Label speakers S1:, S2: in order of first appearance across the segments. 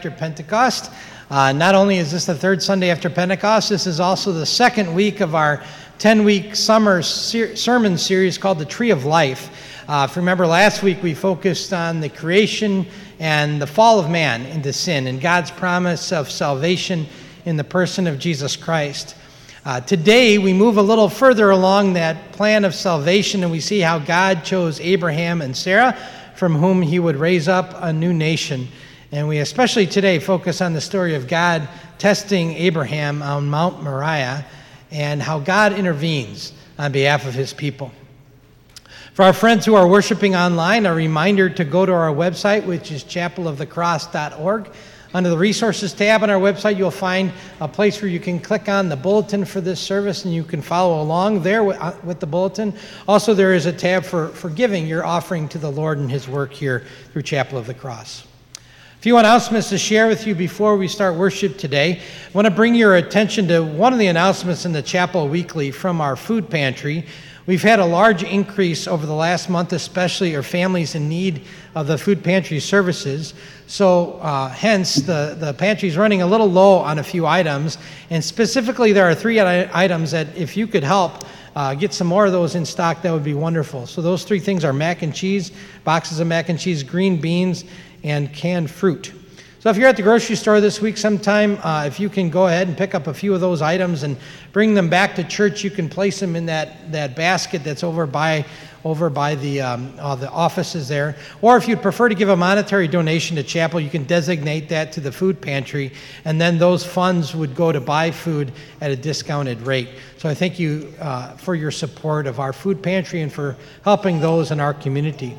S1: after Pentecost. Uh, not only is this the third Sunday after Pentecost, this is also the second week of our 10 week summer ser- sermon series called The Tree of Life. Uh, if you remember last week, we focused on the creation and the fall of man into sin and God's promise of salvation in the person of Jesus Christ. Uh, today, we move a little further along that plan of salvation and we see how God chose Abraham and Sarah, from whom he would raise up a new nation. And we especially today focus on the story of God testing Abraham on Mount Moriah and how God intervenes on behalf of his people. For our friends who are worshiping online, a reminder to go to our website, which is chapelofthecross.org. Under the resources tab on our website, you'll find a place where you can click on the bulletin for this service and you can follow along there with, uh, with, the bulletin. Also, there is a tab for, for giving your offering to the Lord and His work here through Chapel of the Cross. Few announcements to share with you before we start worship today. I want to bring your attention to one of the announcements in the Chapel Weekly from our food pantry. We've had a large increase over the last month, especially our families in need of the food pantry services. So, uh, hence, the, the pantry is running a little low on a few items. And specifically, there are three items that, if you could help uh, get some more of those in stock, that would be wonderful. So, those three things are mac and cheese, boxes of mac and cheese, green beans, and canned fruit. So if you're at the grocery store this week sometime, uh, if you can go ahead and pick up a few of those items and bring them back to church, you can place them in that, that basket that's over by over by the, um, uh, the offices there. Or if you'd prefer to give a monetary donation to chapel, you can designate that to the food pantry, and then those funds would go to buy food at a discounted rate. So I thank you uh, for your support of our food pantry and for helping those in our community.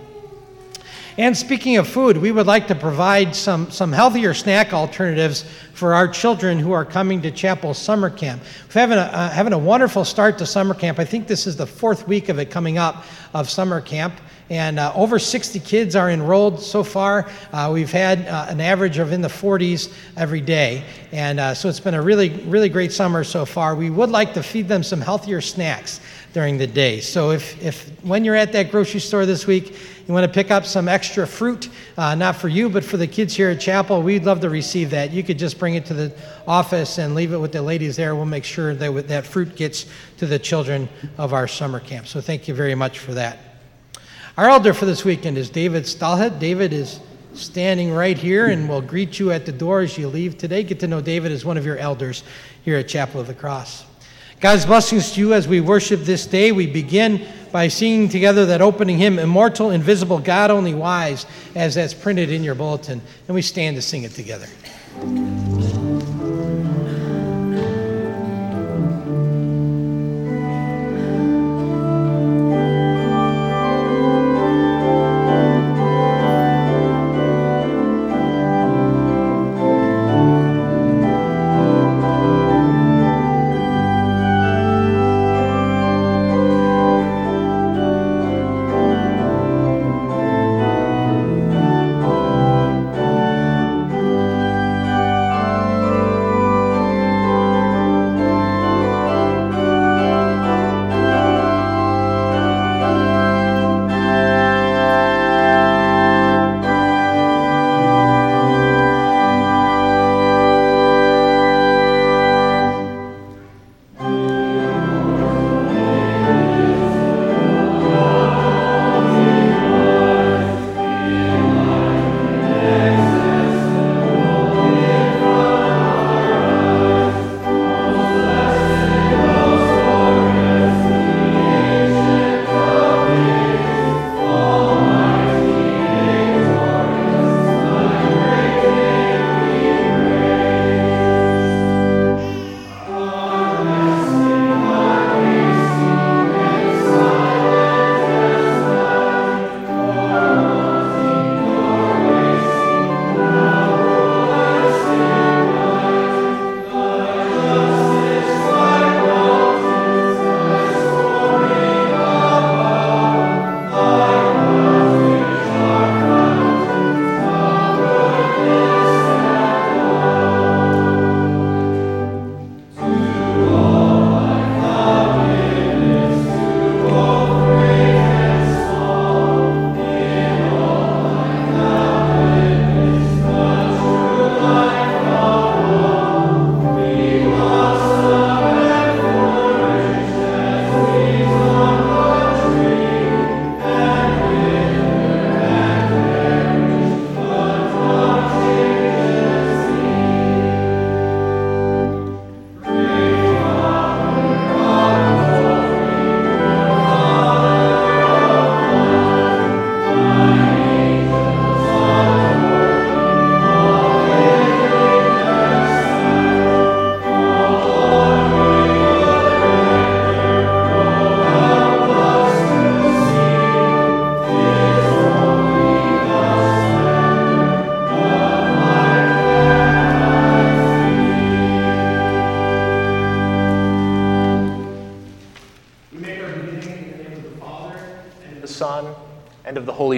S1: And speaking of food, we would like to provide some, some healthier snack alternatives for our children who are coming to Chapel Summer Camp. We're having a, uh, having a wonderful start to summer camp. I think this is the fourth week of it coming up of summer camp. And uh, over 60 kids are enrolled so far. Uh, we've had uh, an average of in the 40s every day. And uh, so it's been a really, really great summer so far. We would like to feed them some healthier snacks during the day. So if, if when you're at that grocery store this week, you want to pick up some extra fruit, uh, not for you, but for the kids here at chapel, we'd love to receive that. You could just bring it to the office and leave it with the ladies there. We'll make sure that that fruit gets to the children of our summer camp. So thank you very much for that. Our elder for this weekend is David Stallhead. David is standing right here and will greet you at the door as you leave today. Get to know David as one of your elders here at Chapel of the Cross. God's blessings to you as we worship this day. We begin by singing together that opening hymn, Immortal, Invisible, God Only Wise, as that's printed in your bulletin. And we stand to sing it together.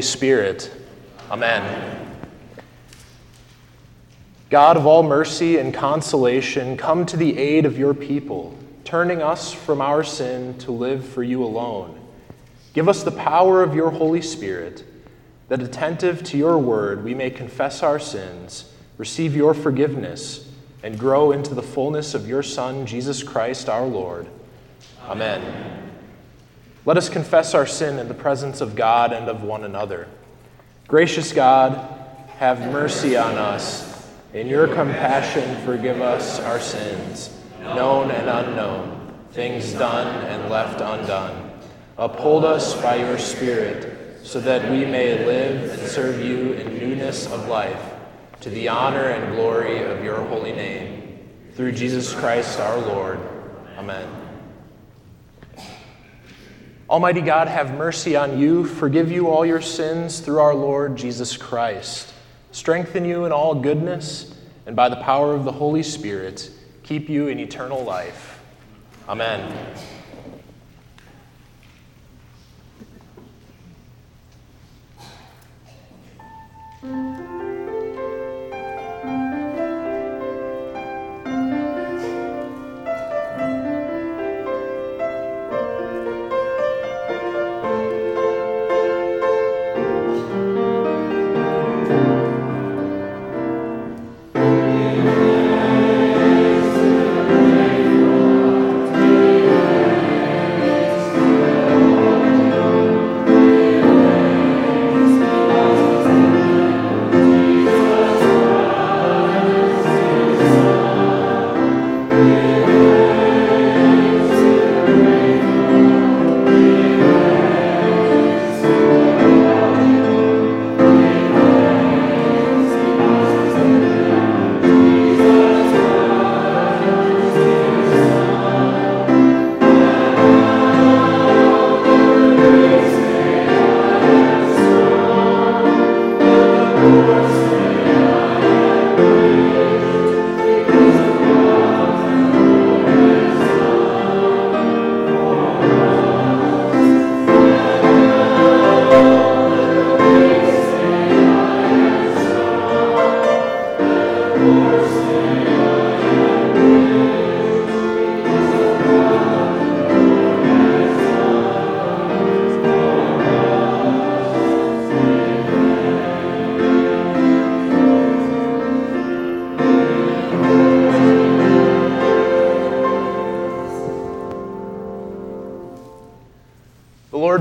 S2: Spirit. Amen. God of all mercy and consolation, come to the aid of your people, turning us from our sin to live for you alone. Give us the power of your Holy Spirit, that attentive to your word we may confess our sins, receive your forgiveness, and grow into the fullness of your Son, Jesus Christ our Lord. Amen. Let us confess our sin in the presence of God and of one another. Gracious God, have mercy on us. In your compassion, forgive us our sins, known and unknown, things done and left undone. Uphold us by your Spirit, so that we may live and serve you in newness of life, to the honor and glory of your holy name. Through Jesus Christ our Lord. Amen. Almighty God, have mercy on you, forgive you all your sins through our Lord Jesus Christ, strengthen you in all goodness, and by the power of the Holy Spirit, keep you in eternal life. Amen.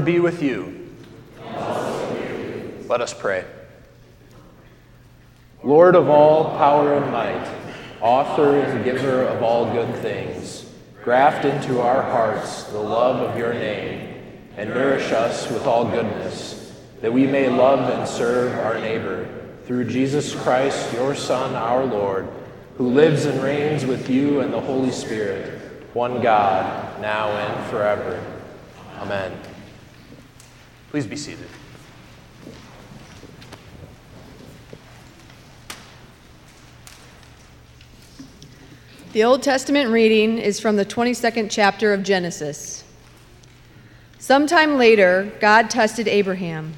S2: Lord be with you. Let us pray. Lord of all power and might, author and giver of all good things, graft into our hearts the love of your name and nourish us with all goodness, that we may love and serve our neighbor through Jesus Christ, your Son, our Lord, who lives and reigns with you and the Holy Spirit, one God, now and forever. Amen. Please be seated.
S3: The Old Testament reading is from the 22nd chapter of Genesis. Sometime later, God tested Abraham.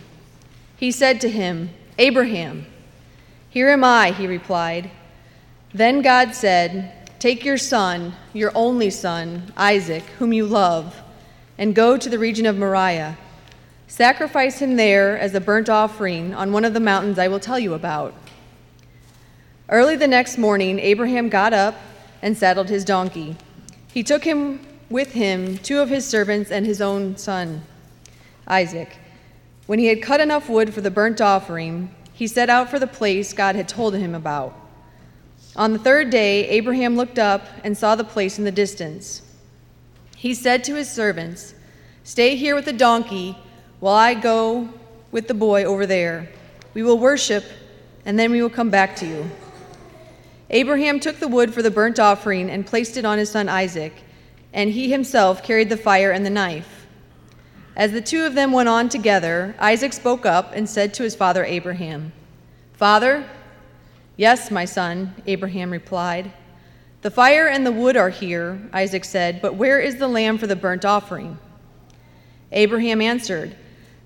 S3: He said to him, Abraham, here am I, he replied. Then God said, Take your son, your only son, Isaac, whom you love, and go to the region of Moriah. Sacrifice him there as a burnt offering on one of the mountains I will tell you about. Early the next morning, Abraham got up and saddled his donkey. He took him with him two of his servants and his own son, Isaac. When he had cut enough wood for the burnt offering, he set out for the place God had told him about. On the third day, Abraham looked up and saw the place in the distance. He said to his servants, Stay here with the donkey while I go with the boy over there. We will worship, and then we will come back to you. Abraham took the wood for the burnt offering and placed it on his son Isaac, and he himself carried the fire and the knife. As the two of them went on together, Isaac spoke up and said to his father Abraham, Father? Yes, my son, Abraham replied. The fire and the wood are here, Isaac said, but where is the lamb for the burnt offering? Abraham answered,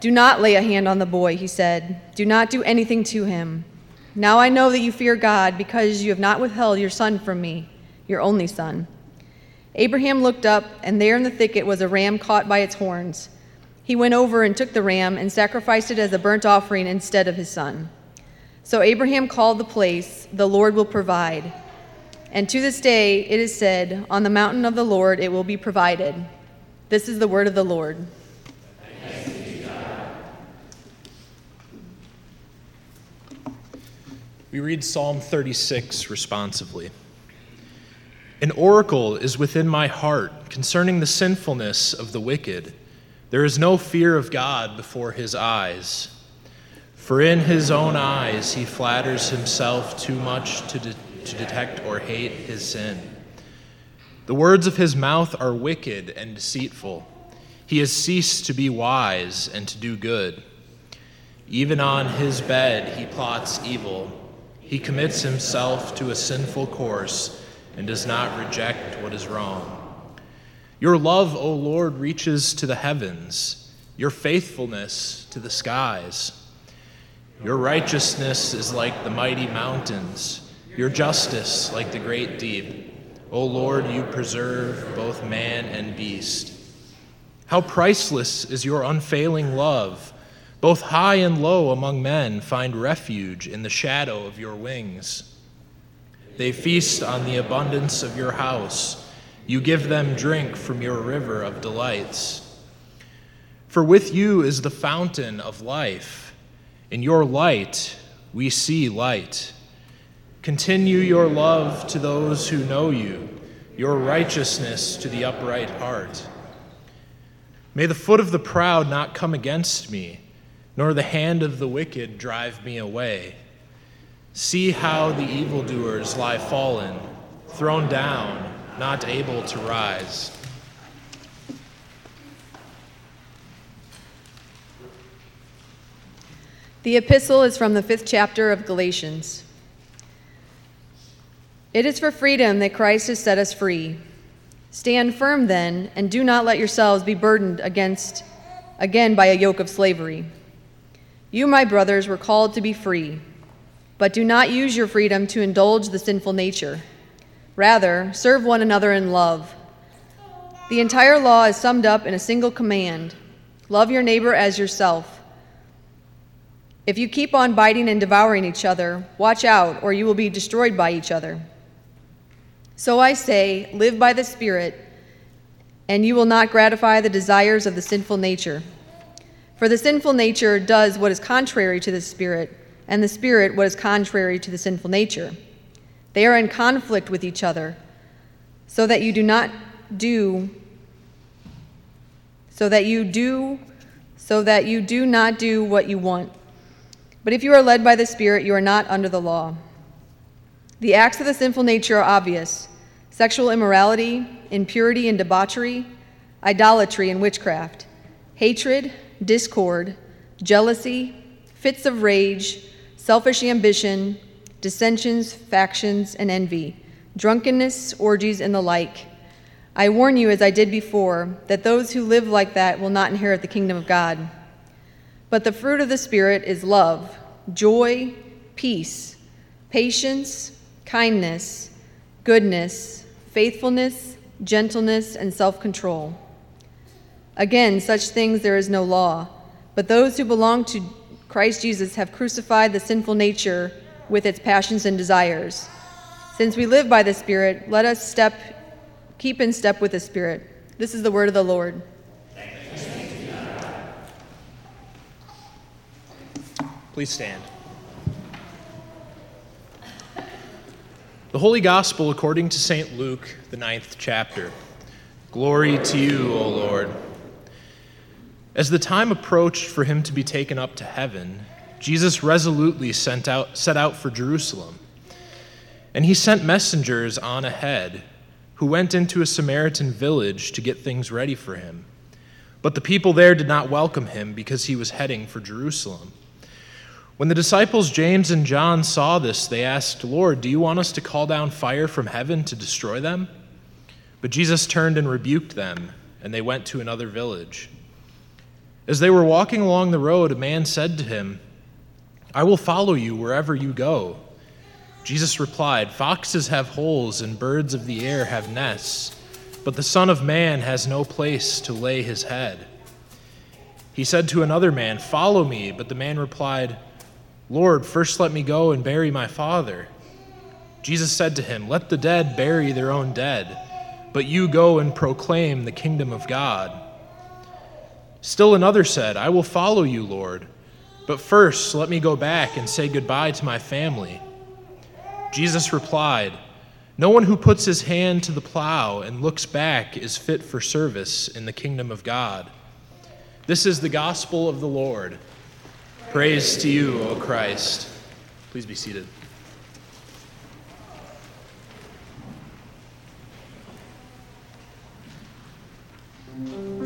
S3: Do not lay a hand on the boy, he said. Do not do anything to him. Now I know that you fear God because you have not withheld your son from me, your only son. Abraham looked up, and there in the thicket was a ram caught by its horns. He went over and took the ram and sacrificed it as a burnt offering instead of his son. So Abraham called the place, The Lord will provide. And to this day it is said, On the mountain of the Lord it will be provided. This is the word of the Lord.
S2: We read Psalm 36 responsively. An oracle is within my heart concerning the sinfulness of the wicked. There is no fear of God before his eyes. For in his own eyes he flatters himself too much to, de- to detect or hate his sin. The words of his mouth are wicked and deceitful. He has ceased to be wise and to do good. Even on his bed he plots evil. He commits himself to a sinful course and does not reject what is wrong. Your love, O Lord, reaches to the heavens, your faithfulness to the skies. Your righteousness is like the mighty mountains, your justice like the great deep. O Lord, you preserve both man and beast. How priceless is your unfailing love! Both high and low among men find refuge in the shadow of your wings. They feast on the abundance of your house. You give them drink from your river of delights. For with you is the fountain of life. In your light, we see light. Continue your love to those who know you, your righteousness to the upright heart. May the foot of the proud not come against me, nor the hand of the wicked drive me away. See how the evildoers lie fallen, thrown down, not able to rise.
S3: The epistle is from the fifth chapter of Galatians. It is for freedom that Christ has set us free. Stand firm then, and do not let yourselves be burdened against again by a yoke of slavery. You, my brothers, were called to be free. But do not use your freedom to indulge the sinful nature. Rather, serve one another in love. The entire law is summed up in a single command love your neighbor as yourself. If you keep on biting and devouring each other, watch out, or you will be destroyed by each other. So I say, live by the Spirit, and you will not gratify the desires of the sinful nature. For the sinful nature does what is contrary to the Spirit and the Spirit what is contrary to the sinful nature. They are in conflict with each other, so that you do not do so that you do so that you do not do what you want. But if you are led by the Spirit, you are not under the law. The acts of the sinful nature are obvious sexual immorality, impurity and debauchery, idolatry and witchcraft, hatred, discord, jealousy, fits of rage selfish ambition, dissensions, factions, and envy, drunkenness, orgies, and the like. I warn you, as I did before, that those who live like that will not inherit the kingdom of God. But the fruit of the Spirit is love, joy, peace, patience, kindness, goodness, faithfulness, gentleness, and self control. Again, such things there is no law, but those who belong to Christ Jesus have crucified the sinful nature with its passions and desires. Since we live by the Spirit, let us step, keep in step with the Spirit. This is the word of the Lord.
S2: Please stand. The Holy Gospel according to St. Luke, the ninth chapter. Glory to you, O Lord. As the time approached for him to be taken up to heaven, Jesus resolutely sent out, set out for Jerusalem. And he sent messengers on ahead who went into a Samaritan village to get things ready for him. But the people there did not welcome him because he was heading for Jerusalem. When the disciples James and John saw this, they asked, Lord, do you want us to call down fire from heaven to destroy them? But Jesus turned and rebuked them, and they went to another village. As they were walking along the road, a man said to him, I will follow you wherever you go. Jesus replied, Foxes have holes and birds of the air have nests, but the Son of Man has no place to lay his head. He said to another man, Follow me. But the man replied, Lord, first let me go and bury my father. Jesus said to him, Let the dead bury their own dead, but you go and proclaim the kingdom of God. Still another said, I will follow you, Lord, but first let me go back and say goodbye to my family. Jesus replied, No one who puts his hand to the plow and looks back is fit for service in the kingdom of God. This is the gospel of the Lord. Praise to you, O Christ. Please be seated. Mm-hmm.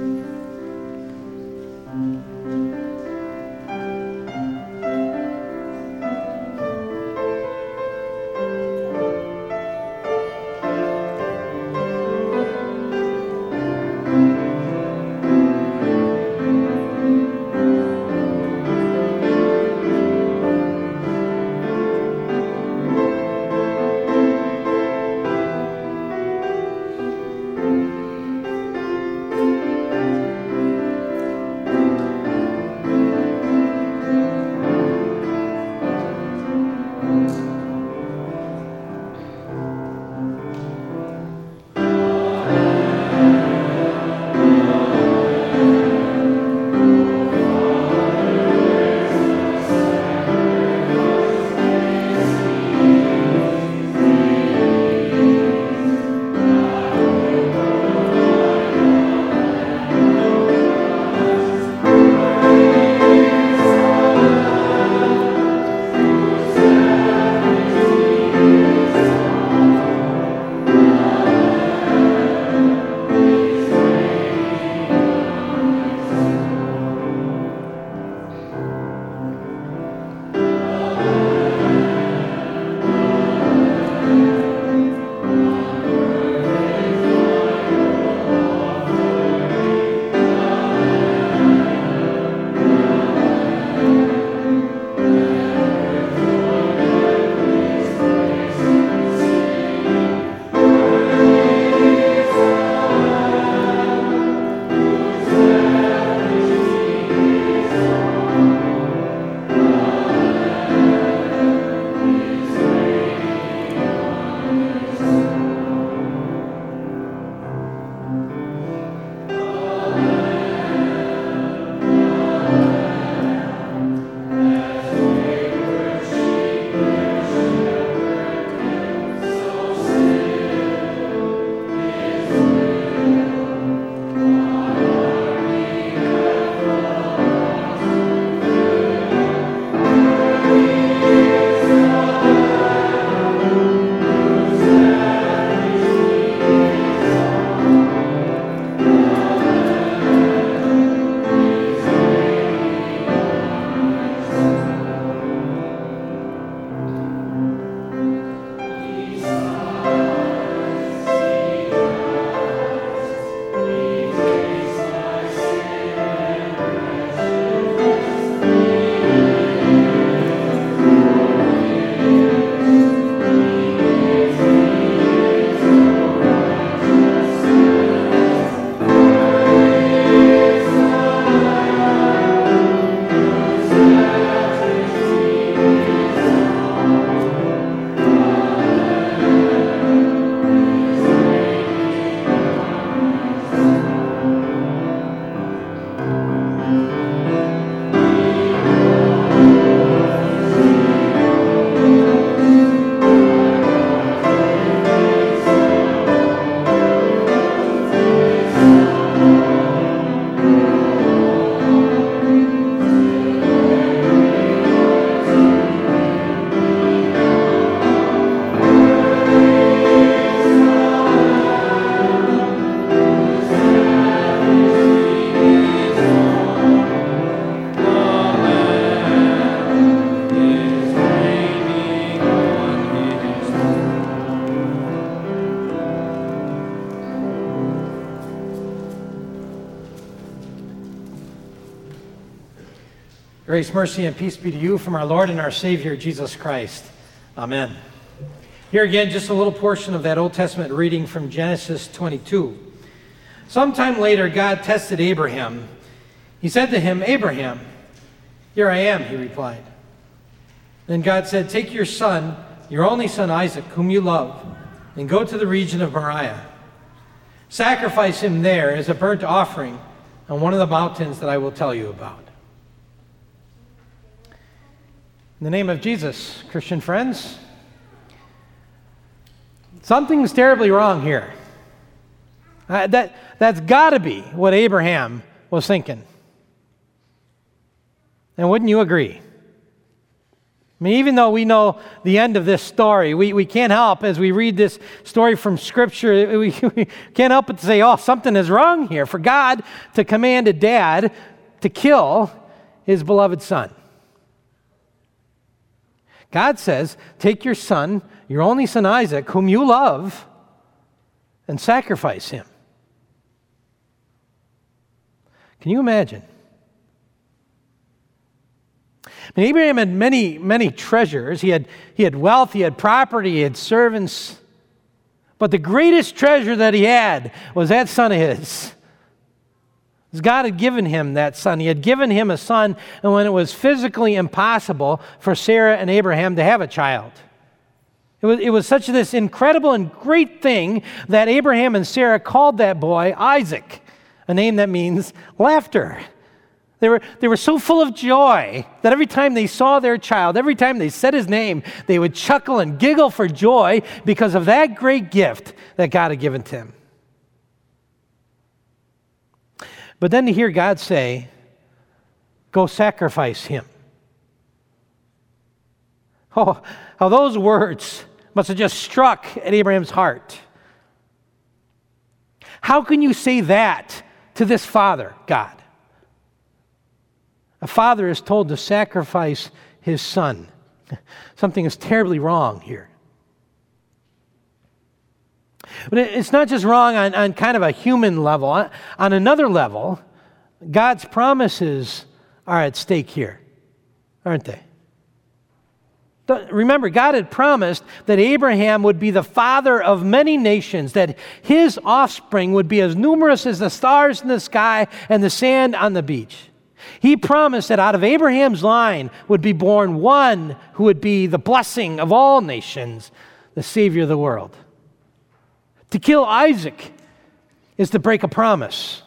S1: Grace, mercy, and peace be to you from our Lord and our Savior, Jesus Christ. Amen. Here again, just a little portion of that Old Testament reading from Genesis 22. Sometime later, God tested Abraham. He said to him, Abraham, here I am, he replied. Then God said, Take your son, your only son Isaac, whom you love, and go to the region of Moriah. Sacrifice him there as a burnt offering on one of the mountains that I will tell you about. In the name of Jesus, Christian friends, something's terribly wrong here. Uh, that, that's got to be what Abraham was thinking. And wouldn't you agree? I mean, even though we know the end of this story, we, we can't help, as we read this story from Scripture, we, we can't help but say, oh, something is wrong here for God to command a dad to kill his beloved son. God says, Take your son, your only son Isaac, whom you love, and sacrifice him. Can you imagine? I mean, Abraham had many, many treasures. He had, he had wealth, he had property, he had servants. But the greatest treasure that he had was that son of his. God had given him that son. He had given him a son, and when it was physically impossible for Sarah and Abraham to have a child. It was, it was such this incredible and great thing that Abraham and Sarah called that boy Isaac, a name that means laughter. They were, they were so full of joy that every time they saw their child, every time they said his name, they would chuckle and giggle for joy because of that great gift that God had given to him. But then to hear God say, Go sacrifice him. Oh, how those words must have just struck at Abraham's heart. How can you say that to this father, God? A father is told to sacrifice his son. Something is terribly wrong here. But it's not just wrong on, on kind of a human level. On, on another level, God's promises are at stake here, aren't they? Remember, God had promised that Abraham would be the father of many nations, that his offspring would be as numerous as the stars in the sky and the sand on the beach. He promised that out of Abraham's line would be born one who would be the blessing of all nations, the Savior of the world. To kill Isaac is to break a promise.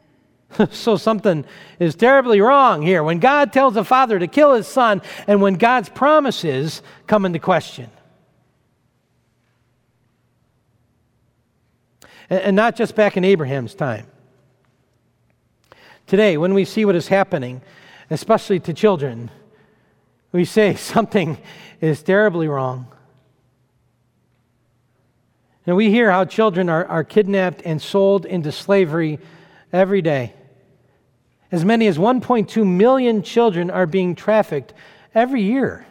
S1: so something is terribly wrong here. When God tells a father to kill his son, and when God's promises come into question. And not just back in Abraham's time. Today, when we see what is happening, especially to children, we say something is terribly wrong. And we hear how children are, are kidnapped and sold into slavery every day. As many as 1.2 million children are being trafficked every year.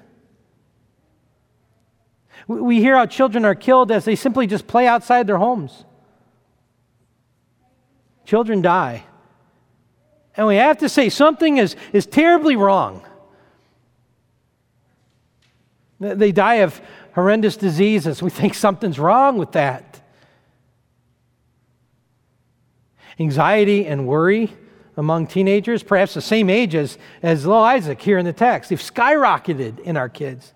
S1: We hear how children are killed as they simply just play outside their homes. Children die. And we have to say something is, is terribly wrong. They die of horrendous diseases. We think something's wrong with that. Anxiety and worry among teenagers, perhaps the same age as, as little Isaac here in the text, they've skyrocketed in our kids.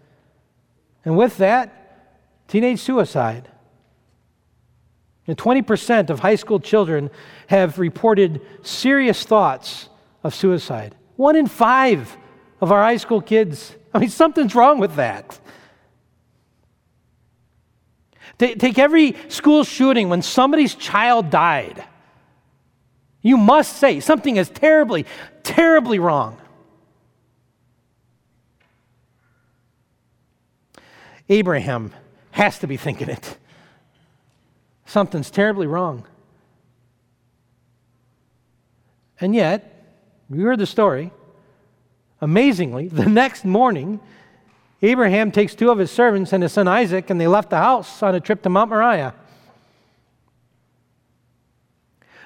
S1: And with that, teenage suicide. And 20% of high school children have reported serious thoughts of suicide. One in five of our high school kids. I mean, something's wrong with that. Take every school shooting when somebody's child died. You must say something is terribly, terribly wrong. Abraham has to be thinking it. Something's terribly wrong. And yet, you heard the story. Amazingly, the next morning, Abraham takes two of his servants and his son Isaac, and they left the house on a trip to Mount Moriah.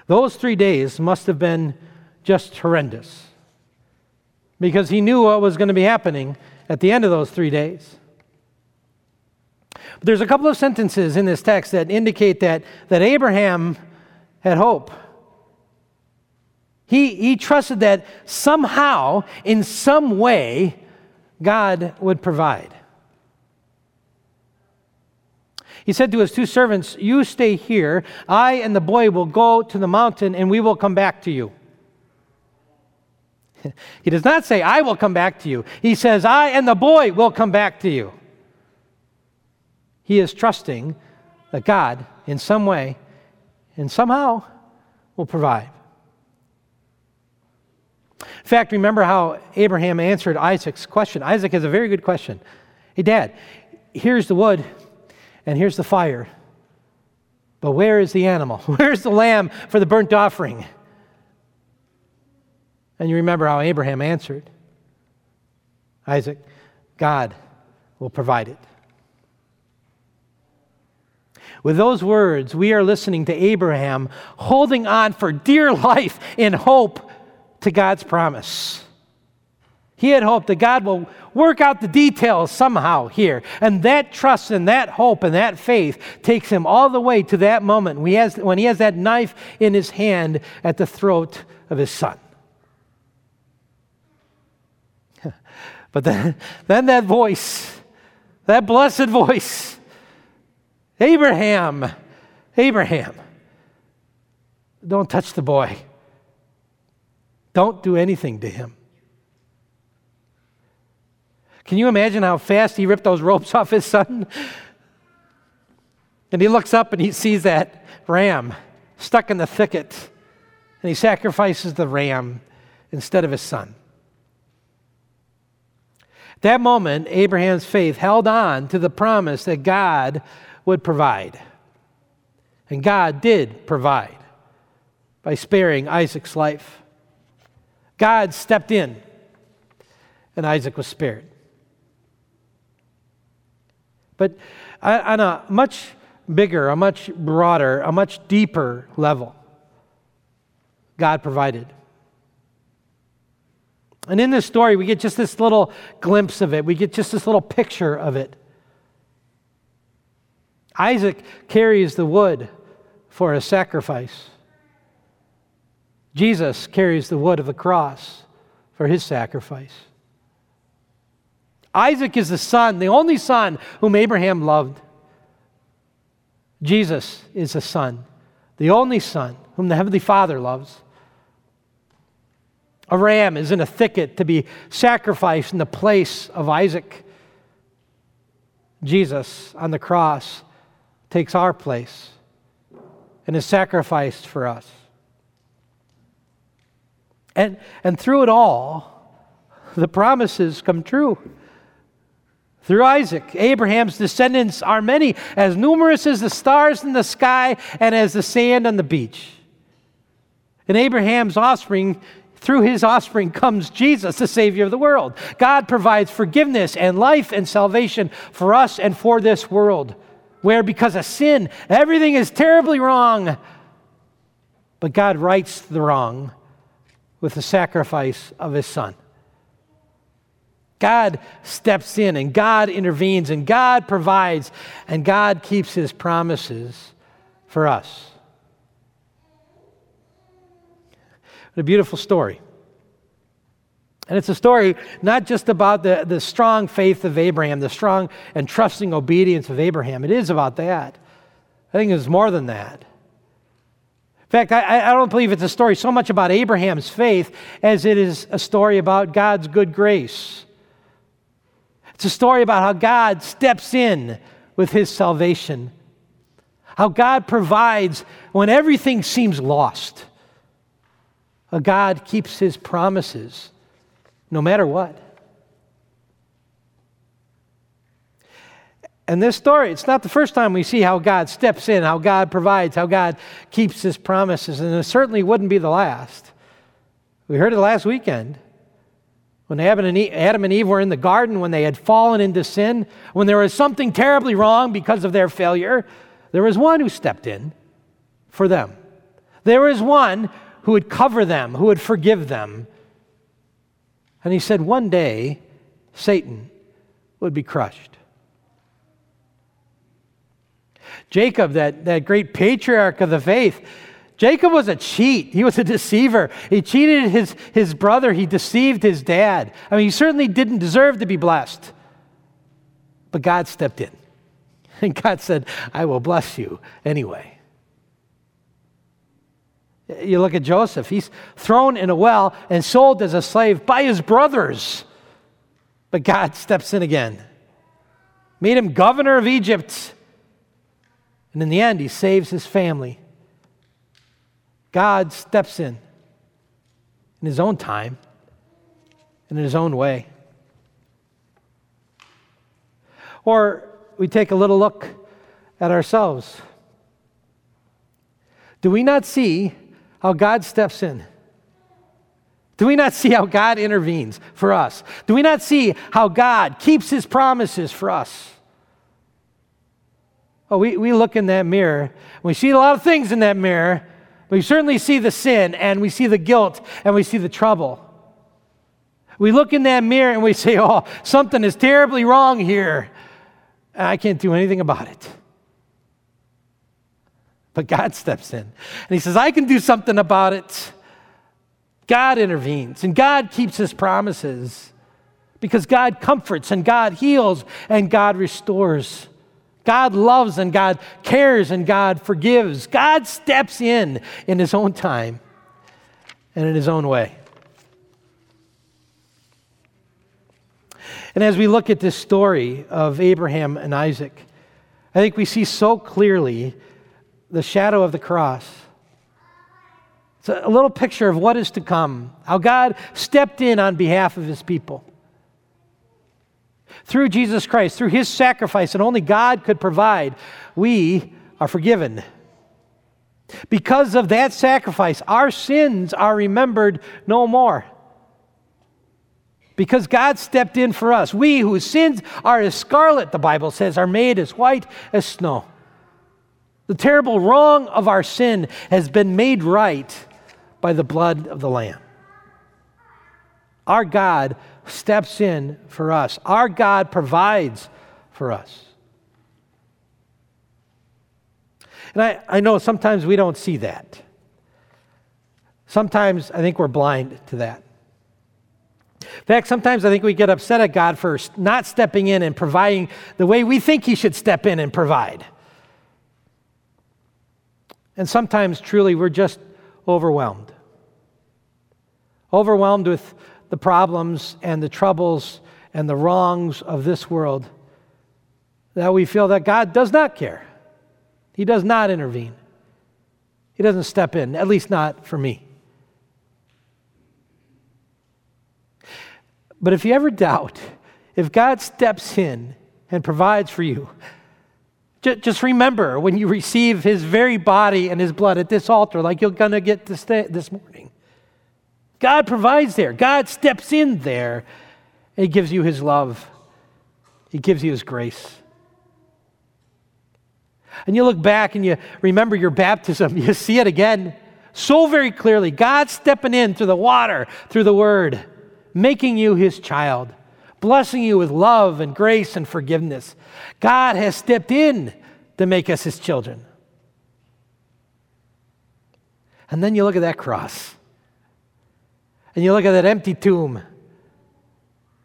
S1: Those three days must have been just horrendous. because he knew what was going to be happening at the end of those three days. But there's a couple of sentences in this text that indicate that, that Abraham had hope. He, he trusted that somehow, in some way, God would provide. He said to his two servants, You stay here. I and the boy will go to the mountain and we will come back to you. he does not say, I will come back to you. He says, I and the boy will come back to you. He is trusting that God, in some way and somehow, will provide. In fact, remember how Abraham answered Isaac's question. Isaac has a very good question. Hey, Dad, here's the wood and here's the fire. But where is the animal? Where's the lamb for the burnt offering? And you remember how Abraham answered Isaac, God will provide it. With those words, we are listening to Abraham holding on for dear life in hope to God's promise. He had hoped that God will work out the details somehow here. And that trust and that hope and that faith takes him all the way to that moment when he has, when he has that knife in his hand at the throat of his son. but then, then that voice, that blessed voice, Abraham, Abraham, don't touch the boy. Don't do anything to him. Can you imagine how fast he ripped those ropes off his son? And he looks up and he sees that ram stuck in the thicket. And he sacrifices the ram instead of his son. That moment, Abraham's faith held on to the promise that God would provide. And God did provide by sparing Isaac's life. God stepped in, and Isaac was spared. But on a much bigger, a much broader, a much deeper level, God provided. And in this story, we get just this little glimpse of it. We get just this little picture of it. Isaac carries the wood for a sacrifice. Jesus carries the wood of the cross for his sacrifice. Isaac is the son, the only son whom Abraham loved. Jesus is the son, the only son whom the Heavenly Father loves. A ram is in a thicket to be sacrificed in the place of Isaac. Jesus on the cross takes our place and is sacrificed for us. And, and through it all, the promises come true. Through Isaac, Abraham's descendants are many, as numerous as the stars in the sky and as the sand on the beach. And Abraham's offspring, through his offspring comes Jesus, the Savior of the world. God provides forgiveness and life and salvation for us and for this world where because of sin, everything is terribly wrong. But God rights the wrong with the sacrifice of his son. God steps in and God intervenes and God provides and God keeps his promises for us. What a beautiful story. And it's a story not just about the, the strong faith of Abraham, the strong and trusting obedience of Abraham. It is about that. I think it's more than that. Fact, I, I don't believe it's a story so much about Abraham's faith as it is a story about God's good grace. It's a story about how God steps in with his salvation, how God provides when everything seems lost. God keeps his promises no matter what. And this story, it's not the first time we see how God steps in, how God provides, how God keeps his promises, and it certainly wouldn't be the last. We heard it last weekend. When Adam and, Eve, were in the garden, when they had fallen into sin, when there was something terribly wrong because of their failure, there was one who stepped in for them. There was one who would cover them, who would forgive them, And he said one day Satan would be crushed. Jacob, that, that great patriarch of the faith, Jacob was a cheat. He was a deceiver. He cheated his, his brother. He deceived his dad. I mean, he certainly didn't deserve to be blessed. But God stepped in. And God said, I will bless you anyway. You look at Joseph, he's thrown in a well and sold as a slave by his brothers. But God steps in again, made him governor of Egypt. And in the end, he saves his family. God steps in in his own time and in his own way. Or we take a little look at ourselves. Do we not see how God steps in? Do we not see how God intervenes for us? Do we not see how God keeps his promises for us? Oh, we, we look in that mirror. We see a lot of things in that mirror. We certainly see the sin and we see the guilt and we see the trouble. We look in that mirror and we say, oh, something is terribly wrong here. And I can't do anything about it. But God steps in and He says, I can do something about it. God intervenes and God keeps His promises because God comforts and God heals and God restores. God loves and God cares and God forgives. God steps in in His own time and in His own way. And as we look at this story of Abraham and Isaac, I think we see so clearly the shadow of the cross. It's a little picture of what is to come, how God stepped in on behalf of his people through Jesus Christ, through his sacrifice, and only God could provide, we are forgiven. Because of that sacrifice, our sins are remembered no more. Because God stepped in for us. We whose sins are as scarlet, the Bible says, are made as white as snow. The terrible wrong of our sin has been made right by the blood of the Lamb. Our God steps in for us. Our God provides for us. And I, I know sometimes we don't see that. Sometimes I think we're blind to that. In fact, sometimes I think we get upset at God for not stepping in and providing the way we think He should step in and provide. And sometimes, truly, we're just overwhelmed. Overwhelmed with the problems and the troubles and the wrongs of this world that we feel that God does not care. He does not intervene. He doesn't step in, at least not for me. But if you ever doubt, if God steps in and provides for you, just remember when you receive his very body and his blood at this altar, like you're going to get this, this morning. God provides there. God steps in there. And he gives you his love. He gives you his grace. And you look back and you remember your baptism, you see it again so very clearly. God stepping in through the water, through the word, making you his child, blessing you with love and grace and forgiveness. God has stepped in to make us his children. And then you look at that cross and you look at that empty tomb.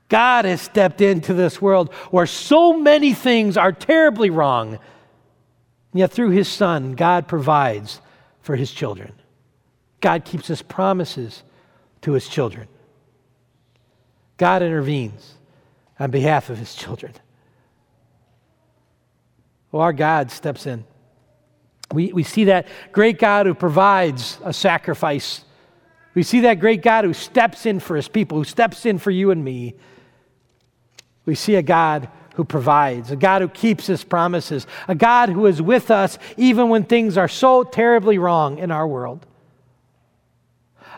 S1: God has stepped into this world where so many things are terribly wrong. And yet, through His Son, God provides for His children. God keeps His promises to His children. God intervenes on behalf of His children. Well, our God steps in. We, we see that great God who provides a sacrifice we see that great God who steps in for his people, who steps in for you and me. We see a God who provides, a God who keeps his promises, a God who is with us even when things are so terribly wrong in our world.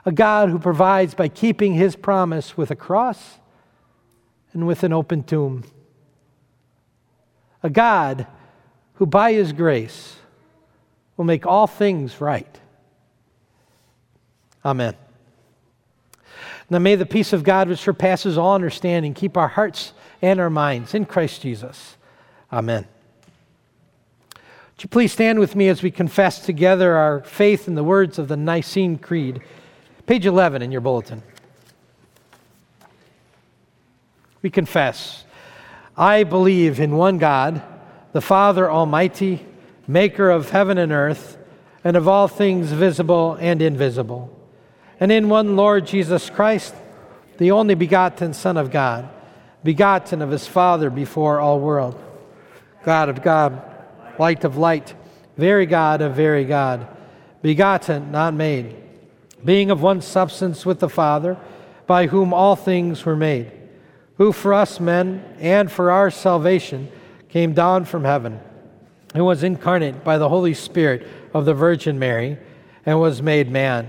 S1: A God who provides by keeping his promise with a cross and with an open tomb. A God who, by his grace, will make all things right. Amen. Now may the peace of God, which surpasses all understanding, keep our hearts and our minds in Christ Jesus. Amen. Would you please stand with me as we confess together our faith in the words of the Nicene Creed? Page 11 in your bulletin. We confess I believe in one God, the Father Almighty, maker of heaven and earth, and of all things visible and invisible and in one Lord Jesus Christ, the only begotten Son of God, begotten of his Father before all world, God of God, light of light, very God of very God, begotten, not made, being of one substance with the Father, by whom all things were made, who for us men and for our salvation came down from heaven, who was incarnate by the Holy Spirit of the Virgin Mary, and was made man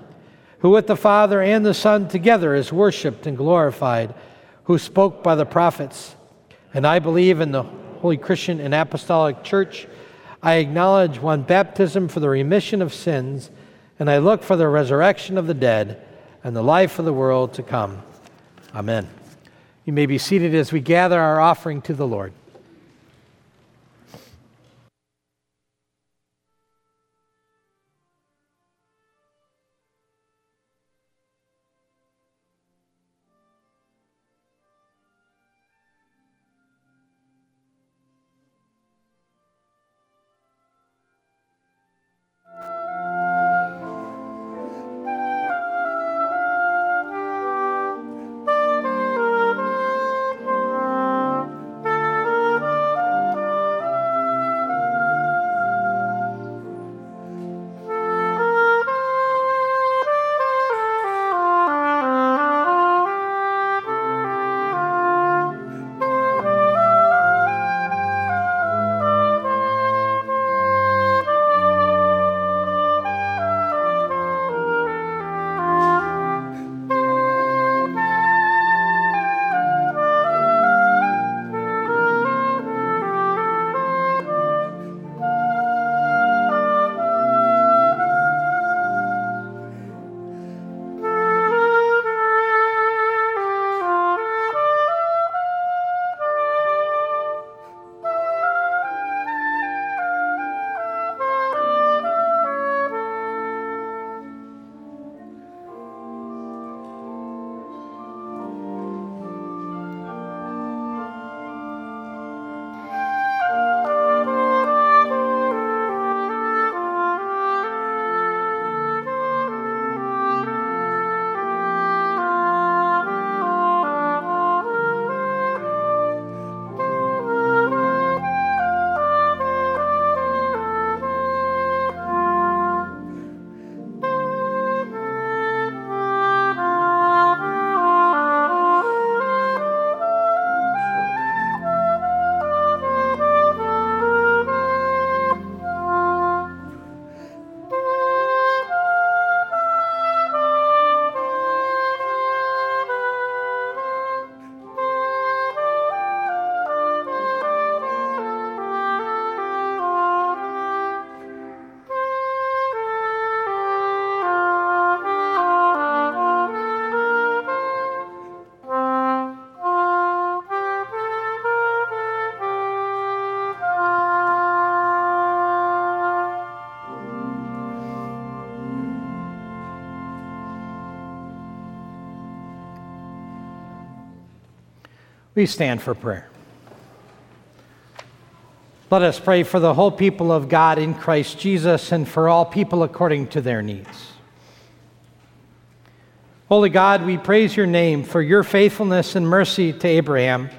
S1: who with the Father and the Son together is worshiped and glorified, who spoke by the prophets. And I believe in the Holy Christian and Apostolic Church. I acknowledge one baptism for the remission of sins, and I look for the resurrection of the dead and the life of the world to come. Amen. You may be seated as we gather our offering to the Lord. We stand for prayer. Let us pray for the whole people of God in Christ Jesus and for all people according to their needs. Holy God, we praise your name for your faithfulness and mercy to Abraham,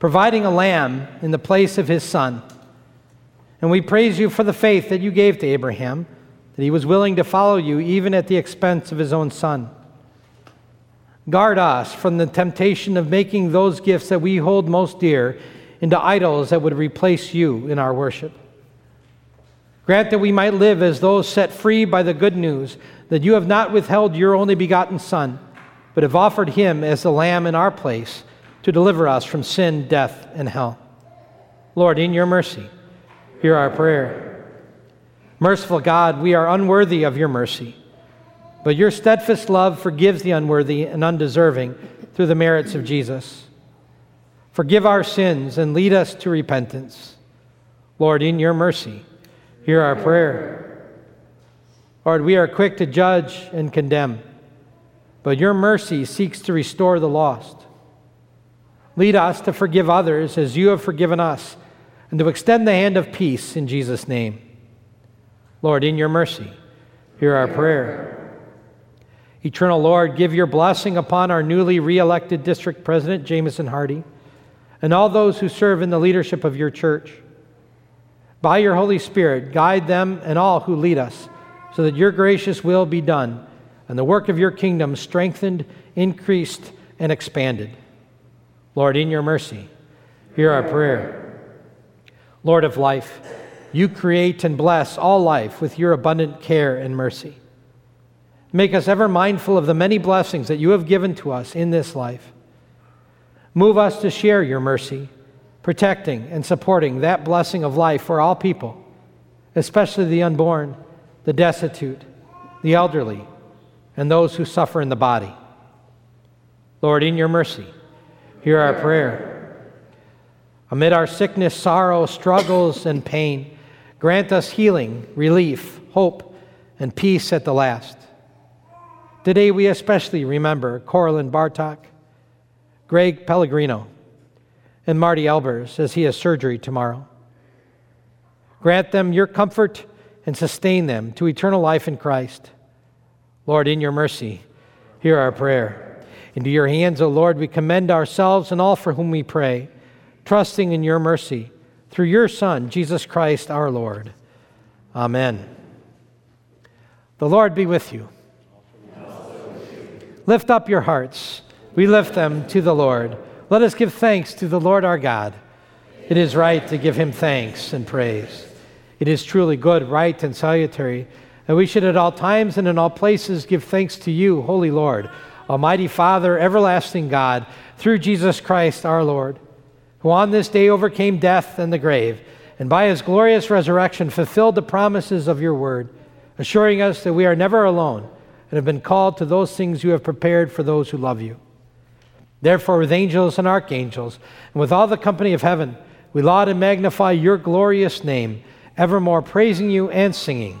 S1: providing a lamb in the place of his son. And we praise you for the faith that you gave to Abraham, that he was willing to follow you even at the expense of his own son. Guard us from the temptation of making those gifts that we hold most dear into idols that would replace you in our worship. Grant that we might live as those set free by the good news that you have not withheld your only begotten Son, but have offered him as the Lamb in our place to deliver us from sin, death, and hell. Lord, in your mercy, hear our prayer. Merciful God, we are unworthy of your mercy. But your steadfast love forgives the unworthy and undeserving through the merits of Jesus. Forgive our sins and lead us to repentance. Lord, in your mercy, hear our prayer. Lord, we are quick to judge and condemn, but your mercy seeks to restore the lost. Lead us to forgive others as you have forgiven us, and to extend the hand of peace in Jesus' name. Lord, in your mercy, hear our prayer. Eternal Lord, give your blessing upon our newly re-elected district president, Jameson Hardy, and all those who serve in the leadership of your church. By your Holy Spirit, guide them and all who lead us, so that your gracious will be done, and the work of your kingdom strengthened, increased, and expanded. Lord, in your mercy, hear our prayer. Lord of life, you create and bless all life with your abundant care and mercy. Make us ever mindful of the many blessings that you have given to us in this life. Move us to share your mercy, protecting and supporting that blessing of life for all people, especially the unborn, the destitute, the elderly, and those who suffer in the body. Lord, in your mercy, hear our prayer. Amid our sickness, sorrow, struggles, and pain, grant us healing, relief, hope, and peace at the last. Today we especially remember Corlin Bartok, Greg Pellegrino, and Marty Elbers as he has surgery tomorrow. Grant them your comfort and sustain them to eternal life in Christ. Lord, in your mercy, hear our prayer. Into your hands, O Lord, we commend ourselves and all for whom we pray, trusting in your mercy through your Son, Jesus Christ our Lord. Amen. The Lord be with you. Lift up your hearts. We lift them to the Lord. Let us give thanks to the Lord our God. It is right to give him thanks and praise. It is truly good, right, and salutary And we should at all times and in all places give thanks to you, Holy Lord, Almighty Father, everlasting God, through Jesus Christ our Lord, who on this day overcame death and the grave, and by his glorious resurrection fulfilled the promises of your word, assuring us that we are never alone and have been called to those things you have prepared for those who love you. Therefore, with angels and archangels, and with all the company of heaven, we laud and magnify your glorious name, evermore praising you and singing.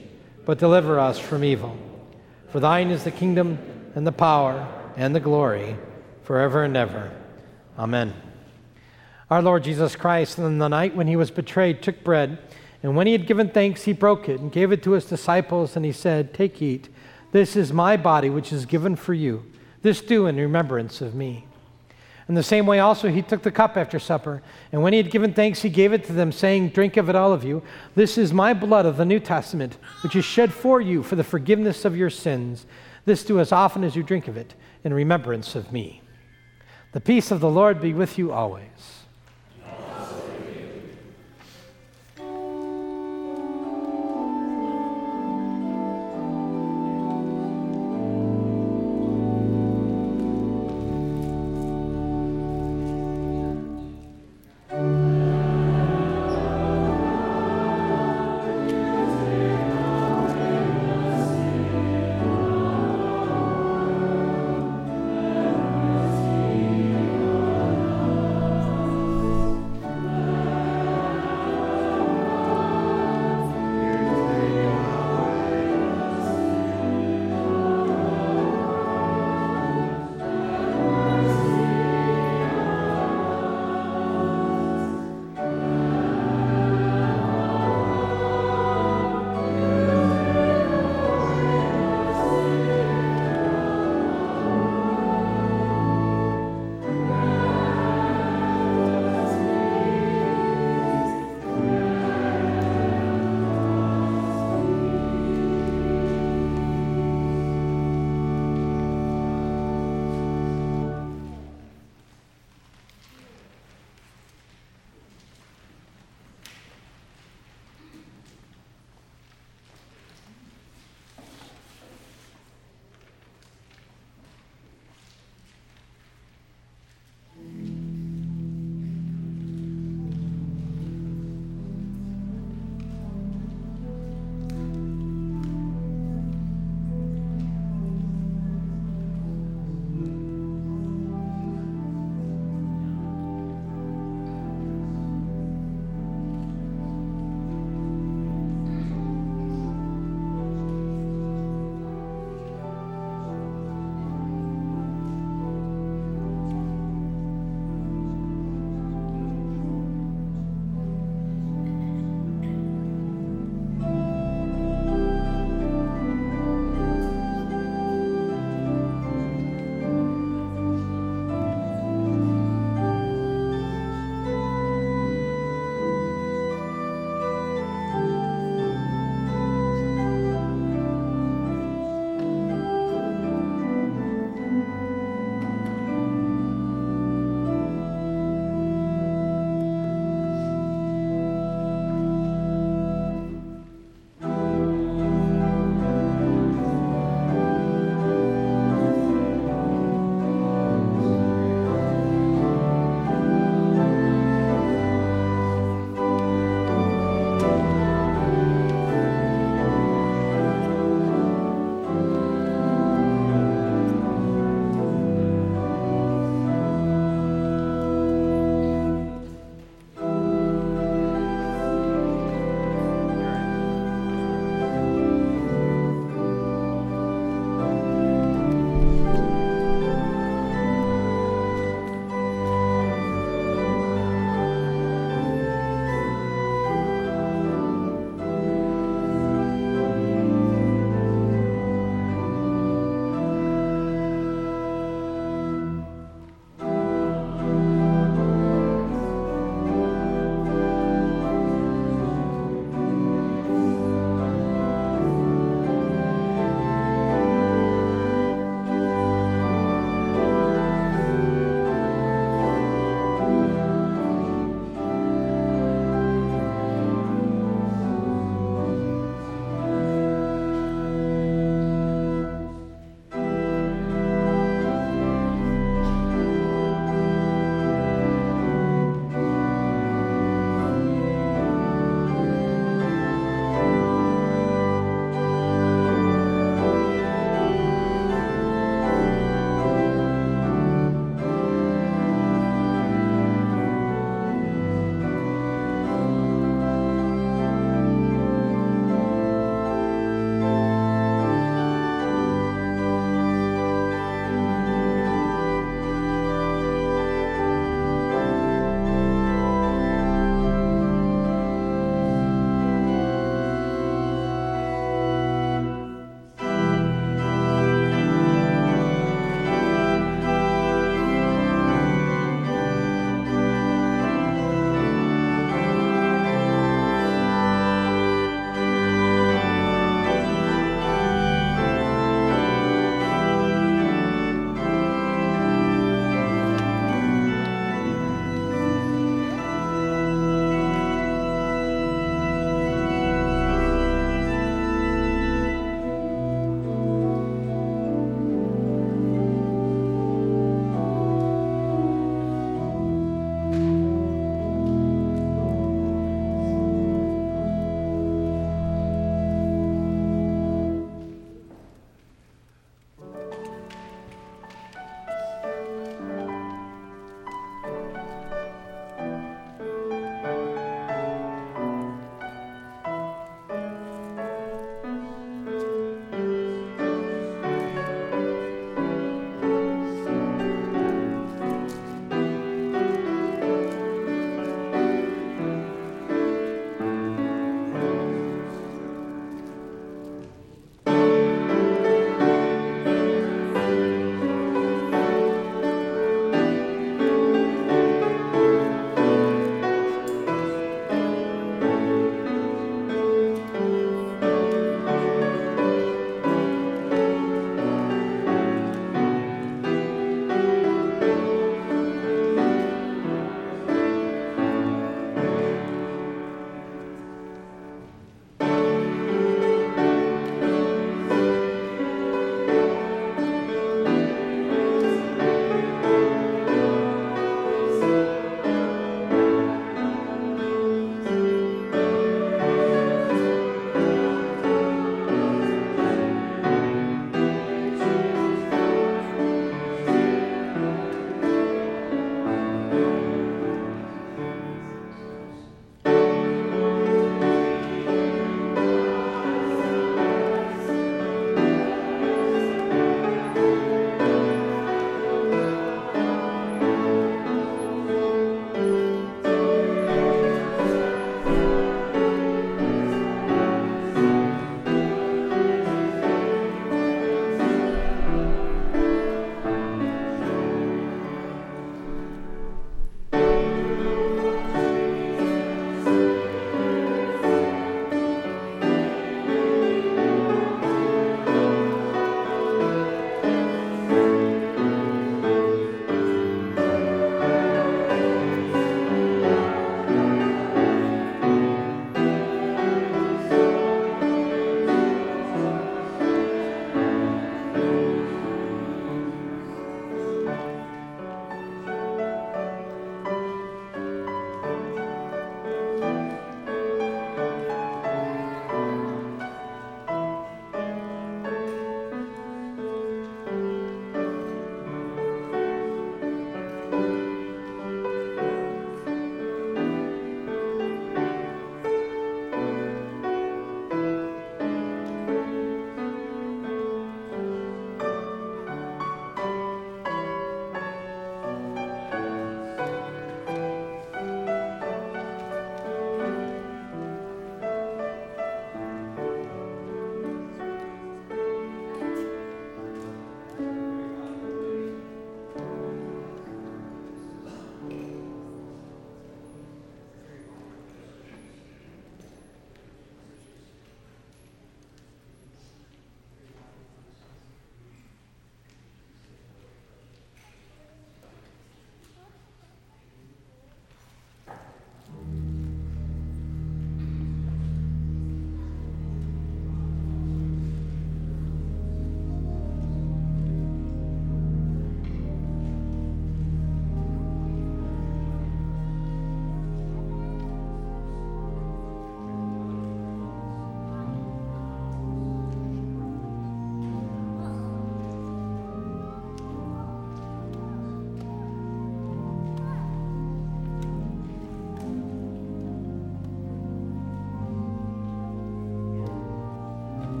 S1: but deliver us from evil. For thine is the kingdom, and the power, and the glory forever and ever. Amen. Our Lord Jesus Christ, in the night when he was betrayed, took bread, and when he had given thanks, he broke it and gave it to his disciples, and he said, Take, eat. This is my body, which is given for you. This do in remembrance of me. In the same way, also, he took the cup after supper, and when he had given thanks, he gave it to them, saying, Drink of it, all of you. This is my blood of the New Testament, which is shed for you for the forgiveness of your sins. This do as often as you drink of it in remembrance of me. The peace of the Lord be with you always.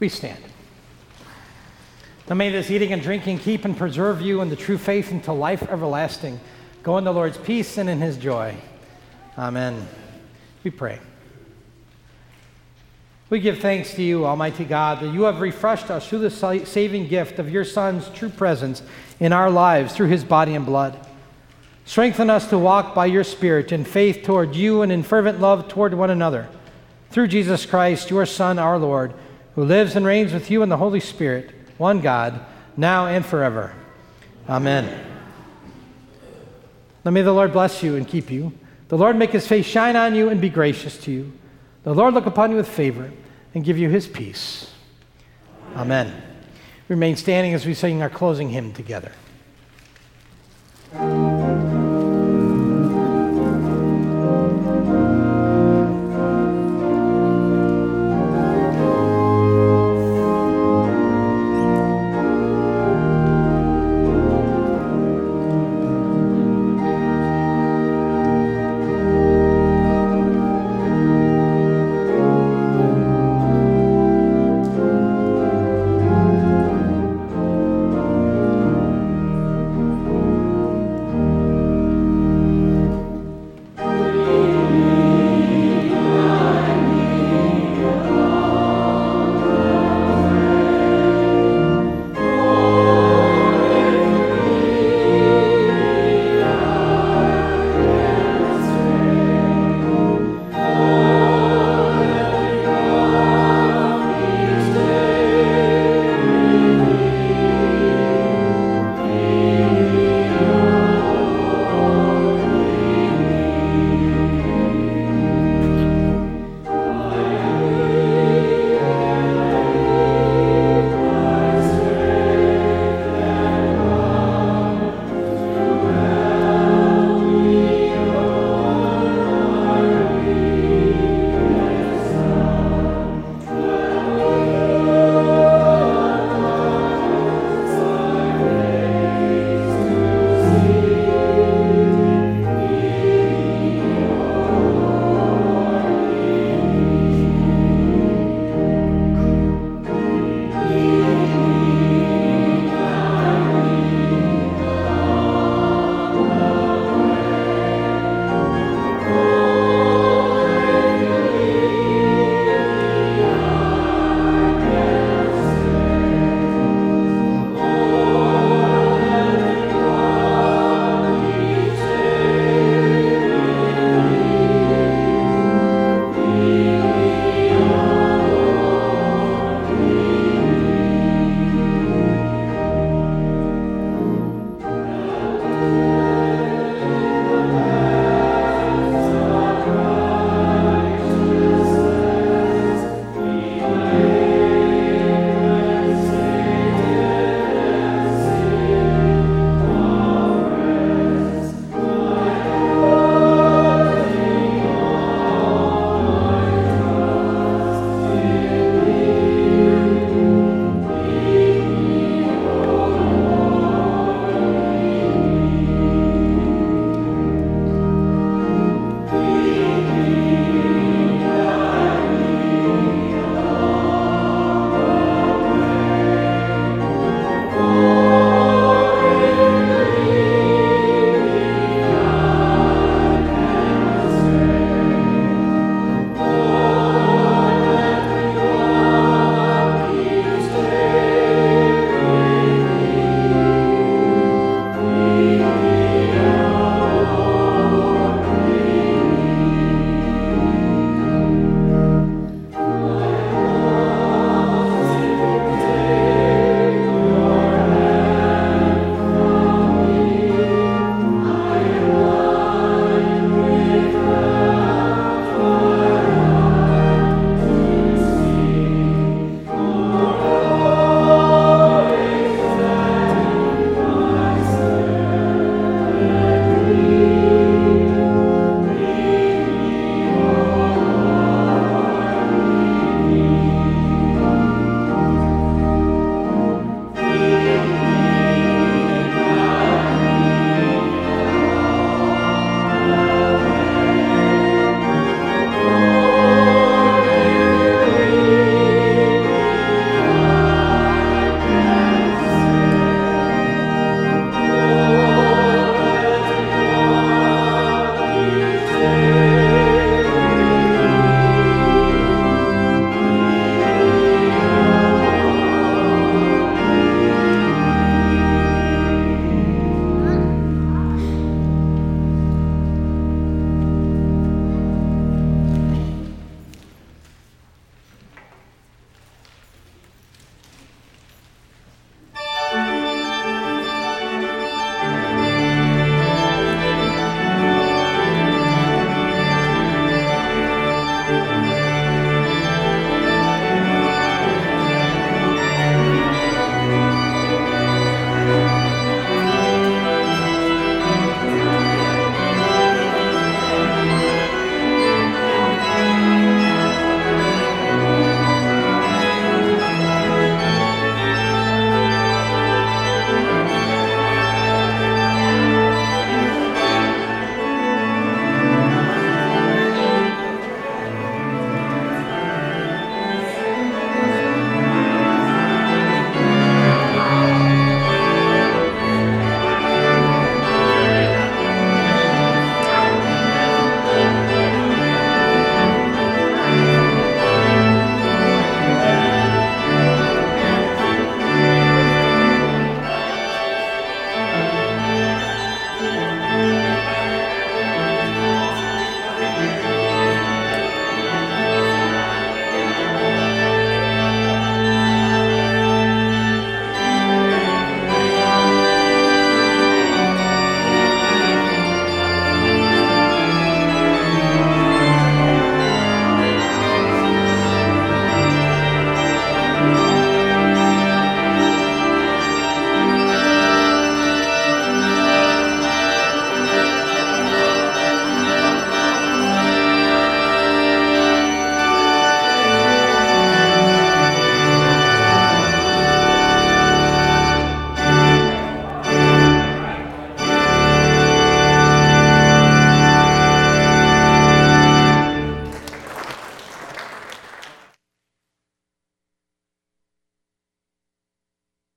S1: We stand. Now may this eating and drinking keep and preserve you in the true faith until life everlasting. Go in the Lord's peace and in his joy. Amen. We pray. We give thanks to you, Almighty God, that you have refreshed us through the saving gift of your Son's true presence in our lives through his body and blood. Strengthen us to walk by your Spirit in faith toward you and in fervent love toward one another. Through Jesus Christ, your Son, our Lord who lives and reigns with you in the Holy Spirit, one God, now and forever. Amen. Now may the Lord bless you and keep you. The Lord make his face shine on you and be gracious to you. The Lord look upon you with favor and give you his peace. Amen. Remain standing as we sing our closing hymn together.